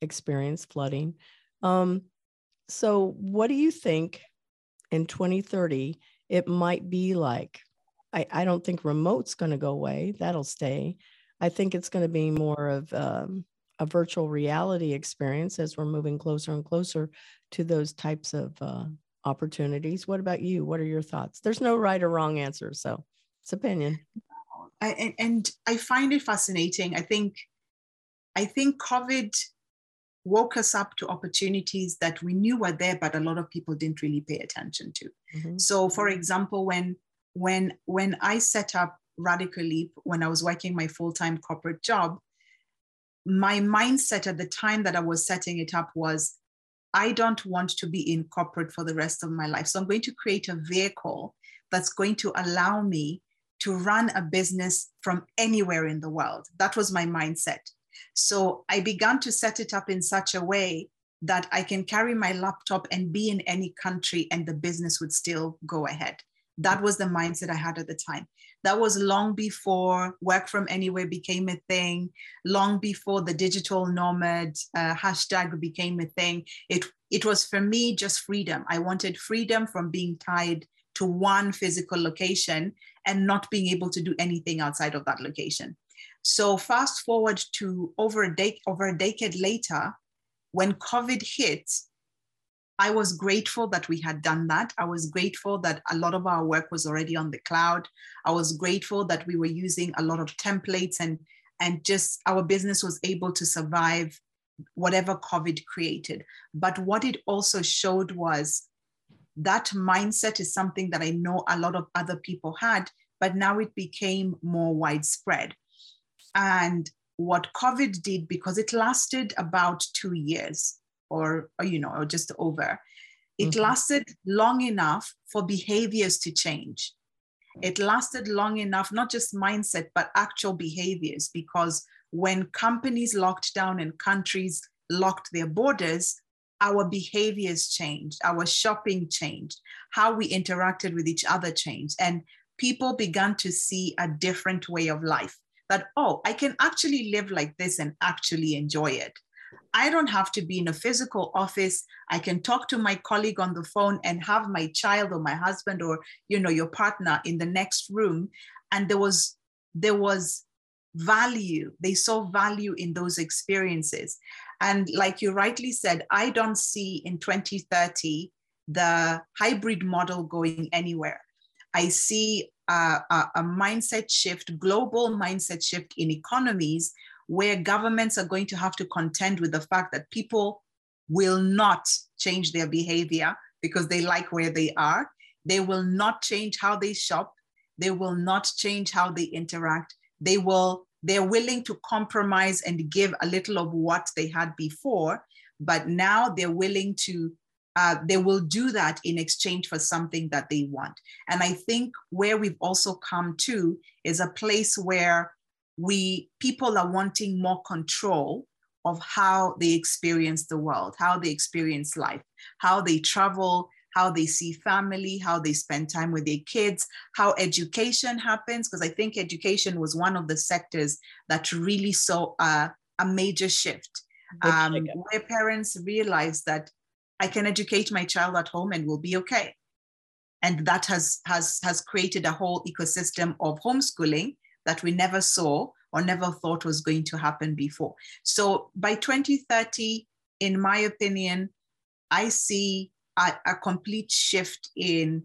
experienced, flooding. Um, so, what do you think in 2030 it might be like? I, I don't think remote's going to go away. That'll stay. I think it's going to be more of um, a virtual reality experience as we're moving closer and closer to those types of uh, opportunities. What about you? What are your thoughts? There's no right or wrong answer, so it's opinion. I, and, and I find it fascinating. I think, I think COVID woke us up to opportunities that we knew were there, but a lot of people didn't really pay attention to. Mm-hmm. So, for example, when when when I set up Radical Leap, when I was working my full time corporate job, my mindset at the time that I was setting it up was, I don't want to be in corporate for the rest of my life. So I'm going to create a vehicle that's going to allow me to run a business from anywhere in the world. That was my mindset. So I began to set it up in such a way that I can carry my laptop and be in any country and the business would still go ahead. That was the mindset I had at the time. That was long before work from anywhere became a thing, long before the digital nomad uh, hashtag became a thing. It, it was for me just freedom. I wanted freedom from being tied to one physical location and not being able to do anything outside of that location. So fast forward to over a over a decade later, when COVID hit, I was grateful that we had done that. I was grateful that a lot of our work was already on the cloud. I was grateful that we were using a lot of templates and and just our business was able to survive whatever COVID created. But what it also showed was that mindset is something that I know a lot of other people had, but now it became more widespread. And what COVID did, because it lasted about two years or, or you know, or just over, it mm-hmm. lasted long enough for behaviors to change. It lasted long enough, not just mindset, but actual behaviors, because when companies locked down and countries locked their borders, our behaviors changed, our shopping changed, how we interacted with each other changed. And people began to see a different way of life that, oh, I can actually live like this and actually enjoy it. I don't have to be in a physical office. I can talk to my colleague on the phone and have my child or my husband or you know your partner in the next room. And there was there was value. They saw value in those experiences. And like you rightly said, I don't see in 2030 the hybrid model going anywhere. I see a, a, a mindset shift, global mindset shift in economies where governments are going to have to contend with the fact that people will not change their behavior because they like where they are. They will not change how they shop. They will not change how they interact. They will, they're willing to compromise and give a little of what they had before, but now they're willing to uh, they will do that in exchange for something that they want. And I think where we've also come to is a place where we people are wanting more control of how they experience the world, how they experience life, how they travel, how they see family, how they spend time with their kids, how education happens. Because I think education was one of the sectors that really saw a, a major shift, um, where parents realized that I can educate my child at home and we'll be okay. And that has, has, has created a whole ecosystem of homeschooling that we never saw or never thought was going to happen before. So by 2030, in my opinion, I see a, a complete shift in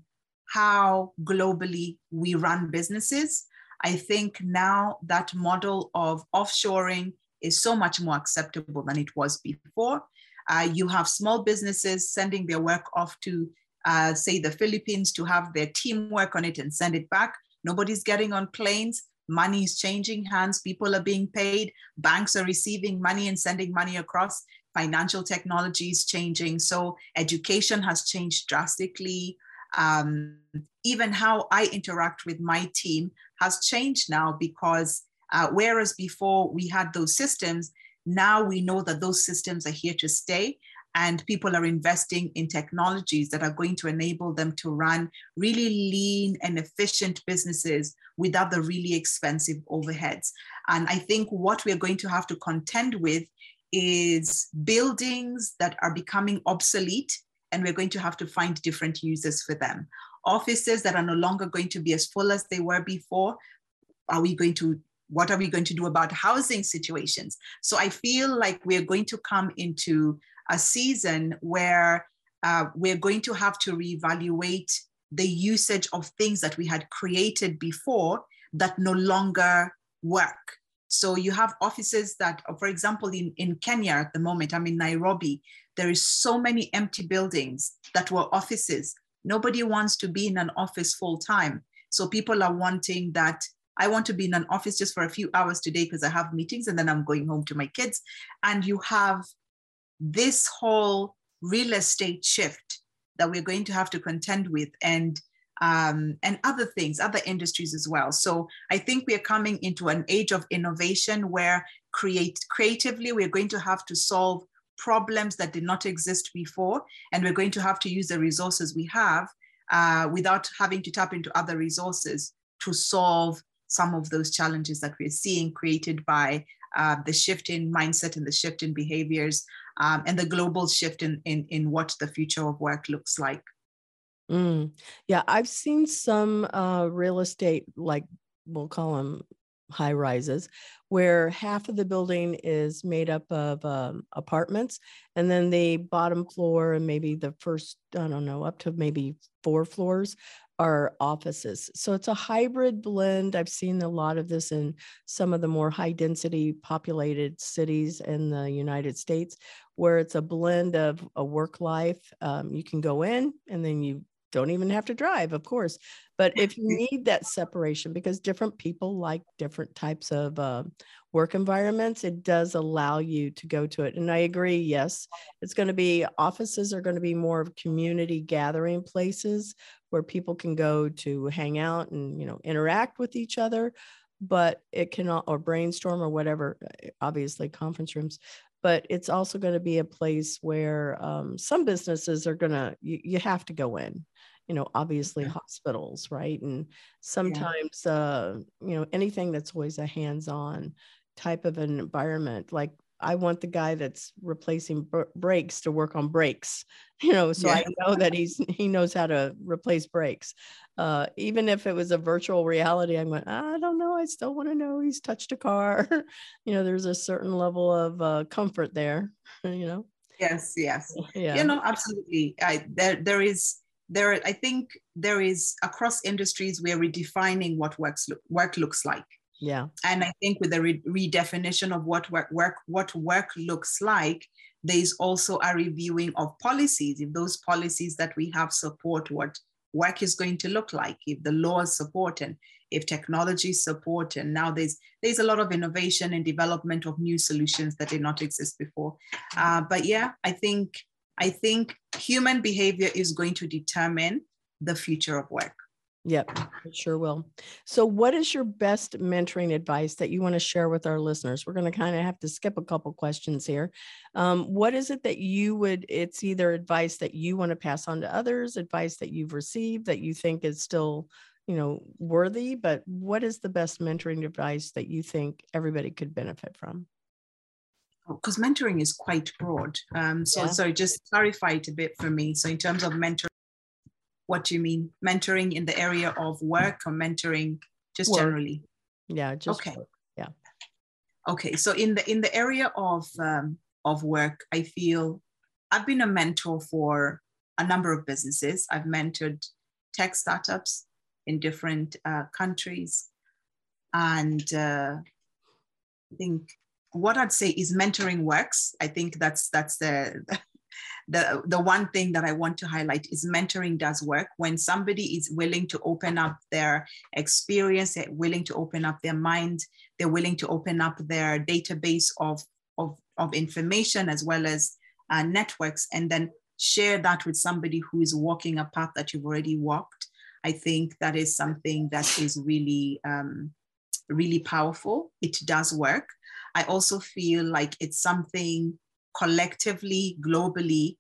how globally we run businesses. I think now that model of offshoring is so much more acceptable than it was before. Uh, you have small businesses sending their work off to uh, say the Philippines, to have their team work on it and send it back. Nobody's getting on planes. Money is changing hands. People are being paid. Banks are receiving money and sending money across. Financial technology is changing. So education has changed drastically. Um, even how I interact with my team has changed now because uh, whereas before we had those systems, now we know that those systems are here to stay and people are investing in technologies that are going to enable them to run really lean and efficient businesses without the really expensive overheads. And I think what we're going to have to contend with is buildings that are becoming obsolete and we're going to have to find different uses for them. Offices that are no longer going to be as full as they were before, are we going to what are we going to do about housing situations? So I feel like we're going to come into a season where uh, we're going to have to reevaluate the usage of things that we had created before that no longer work. So you have offices that, uh, for example, in, in Kenya at the moment, I'm in Nairobi, there is so many empty buildings that were offices. Nobody wants to be in an office full time. So people are wanting that I want to be in an office just for a few hours today because I have meetings and then I'm going home to my kids. And you have this whole real estate shift that we're going to have to contend with and um, and other things, other industries as well. So I think we are coming into an age of innovation where create creatively we're going to have to solve problems that did not exist before, and we're going to have to use the resources we have uh, without having to tap into other resources to solve some of those challenges that we're seeing created by uh, the shift in mindset and the shift in behaviors um, and the global shift in, in, in what the future of work looks like. Mm. Yeah, I've seen some uh, real estate, like we'll call them high rises, where half of the building is made up of um, apartments, and then the bottom floor and maybe the first, I don't know, up to maybe four floors are offices. So it's a hybrid blend. I've seen a lot of this in some of the more high density populated cities in the United States, where it's a blend of a work life. Um, you can go in and then you don't even have to drive, of course. But if you [laughs] need that separation, because different people like different types of uh, work environments, it does allow you to go to it. And I agree, yes, it's going to be offices are going to be more of community gathering places where people can go to hang out and you know interact with each other but it can or brainstorm or whatever eh, obviously conference rooms but it's also going to be a place where um, some businesses are going to you, you, have to go in you know obviously okay. hospitals right and sometimes yeah. uh, you know anything that's always a hands-on type of an environment like I want the guy that's replacing br- brakes to work on brakes, [laughs] you know, so yeah. I know that he's he knows how to replace brakes. Uh, even if it was a virtual reality, I'm going, I don't know, I still want to know he's touched a car. [laughs] you know, there's a certain level of uh, comfort there, [laughs] you know. Yes, yes, yeah. You know, absolutely. I, there, there is there. I think there is across industries we're redefining what works work looks like yeah. And I think with the re- redefinition of what work, work what work looks like, there's also a reviewing of policies. If those policies that we have support what work is going to look like, if the laws support and if technology support, and now there's there's a lot of innovation and development of new solutions that did not exist before. Uh, but yeah, I think I think human behavior is going to determine the future of work. Yep, it sure will. So, what is your best mentoring advice that you want to share with our listeners? We're going to kind of have to skip a couple questions here. Um, what is it that you would, it's either advice that you want to pass on to others, advice that you've received that you think is still, you know, worthy, but what is the best mentoring advice that you think everybody could benefit from? Because mentoring is quite broad. Um, so, yeah. sorry, just clarify it a bit for me. So, in terms of mentoring, what do you mean mentoring in the area of work or mentoring just work. generally yeah just okay work. yeah okay so in the in the area of um, of work i feel i've been a mentor for a number of businesses i've mentored tech startups in different uh, countries and uh, i think what i'd say is mentoring works i think that's that's the [laughs] the the one thing that I want to highlight is mentoring does work when somebody is willing to open up their experience, they're willing to open up their mind, they're willing to open up their database of of, of information as well as uh, networks, and then share that with somebody who is walking a path that you've already walked. I think that is something that is really um, really powerful. It does work. I also feel like it's something collectively, globally,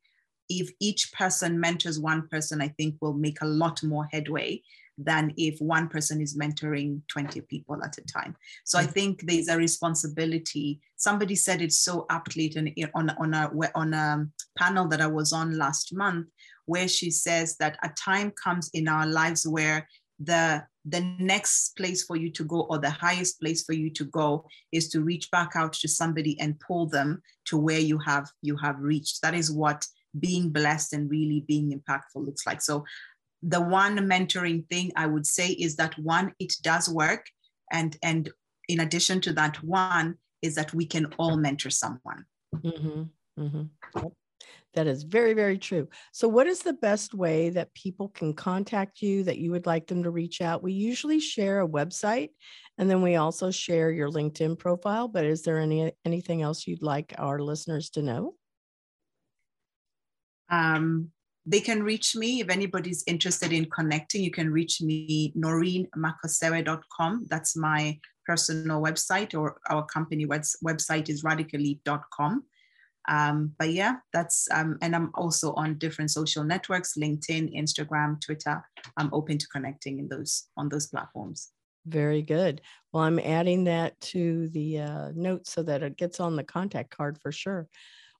if each person mentors one person, I think will make a lot more headway than if one person is mentoring 20 people at a time. So I mm. think there's a responsibility. Somebody said it so aptly on, on, a, on a panel that I was on last month, where she says that a time comes in our lives where the the next place for you to go or the highest place for you to go is to reach back out to somebody and pull them to where you have you have reached. That is what being blessed and really being impactful looks like. So the one mentoring thing i would say is that one it does work. And and in addition to that one is that we can all mentor someone. Mm-hmm, mm-hmm. That is very, very true. So, what is the best way that people can contact you that you would like them to reach out? We usually share a website and then we also share your LinkedIn profile. But is there any anything else you'd like our listeners to know? Um, they can reach me if anybody's interested in connecting. You can reach me noreenmakosewe.com. That's my personal website, or our company website is radicalleap.com. Um, but yeah, that's um, and I'm also on different social networks, LinkedIn, Instagram, Twitter. I'm open to connecting in those on those platforms. Very good. Well, I'm adding that to the uh, notes so that it gets on the contact card for sure.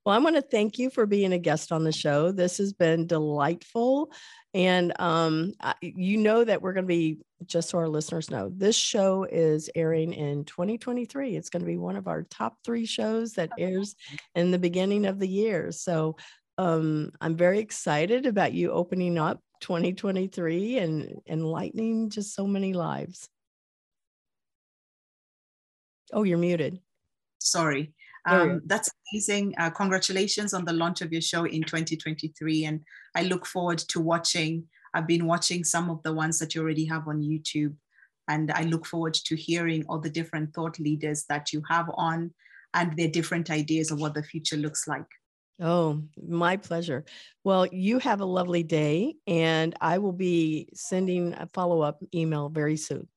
Well, I want to thank you for being a guest on the show. This has been delightful. And um, you know that we're going to be, just so our listeners know, this show is airing in 2023. It's going to be one of our top three shows that airs in the beginning of the year. So um, I'm very excited about you opening up 2023 and enlightening just so many lives. Oh, you're muted. Sorry. Um, that's amazing. Uh, congratulations on the launch of your show in 2023. And I look forward to watching. I've been watching some of the ones that you already have on YouTube. And I look forward to hearing all the different thought leaders that you have on and their different ideas of what the future looks like. Oh, my pleasure. Well, you have a lovely day, and I will be sending a follow up email very soon.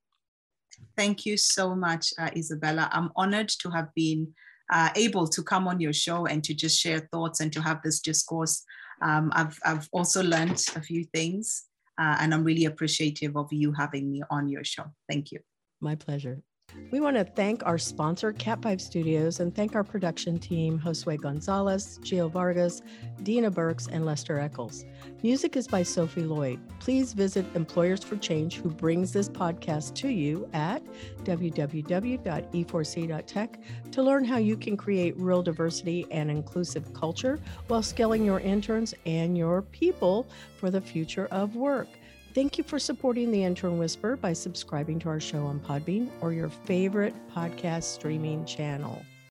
Thank you so much, uh, Isabella. I'm honored to have been uh, able to come on your show and to just share thoughts and to have this discourse. Um, I've, I've also learned a few things uh, and I'm really appreciative of you having me on your show. Thank you. My pleasure. We want to thank our sponsor, Cat5 Studios, and thank our production team, Josue Gonzalez, Gio Vargas, Dina Burks, and Lester Eccles. Music is by Sophie Lloyd. Please visit Employers for Change, who brings this podcast to you at www.e4c.tech to learn how you can create real diversity and inclusive culture while scaling your interns and your people for the future of work. Thank you for supporting the Intern Whisperer by subscribing to our show on Podbean or your favorite podcast streaming channel.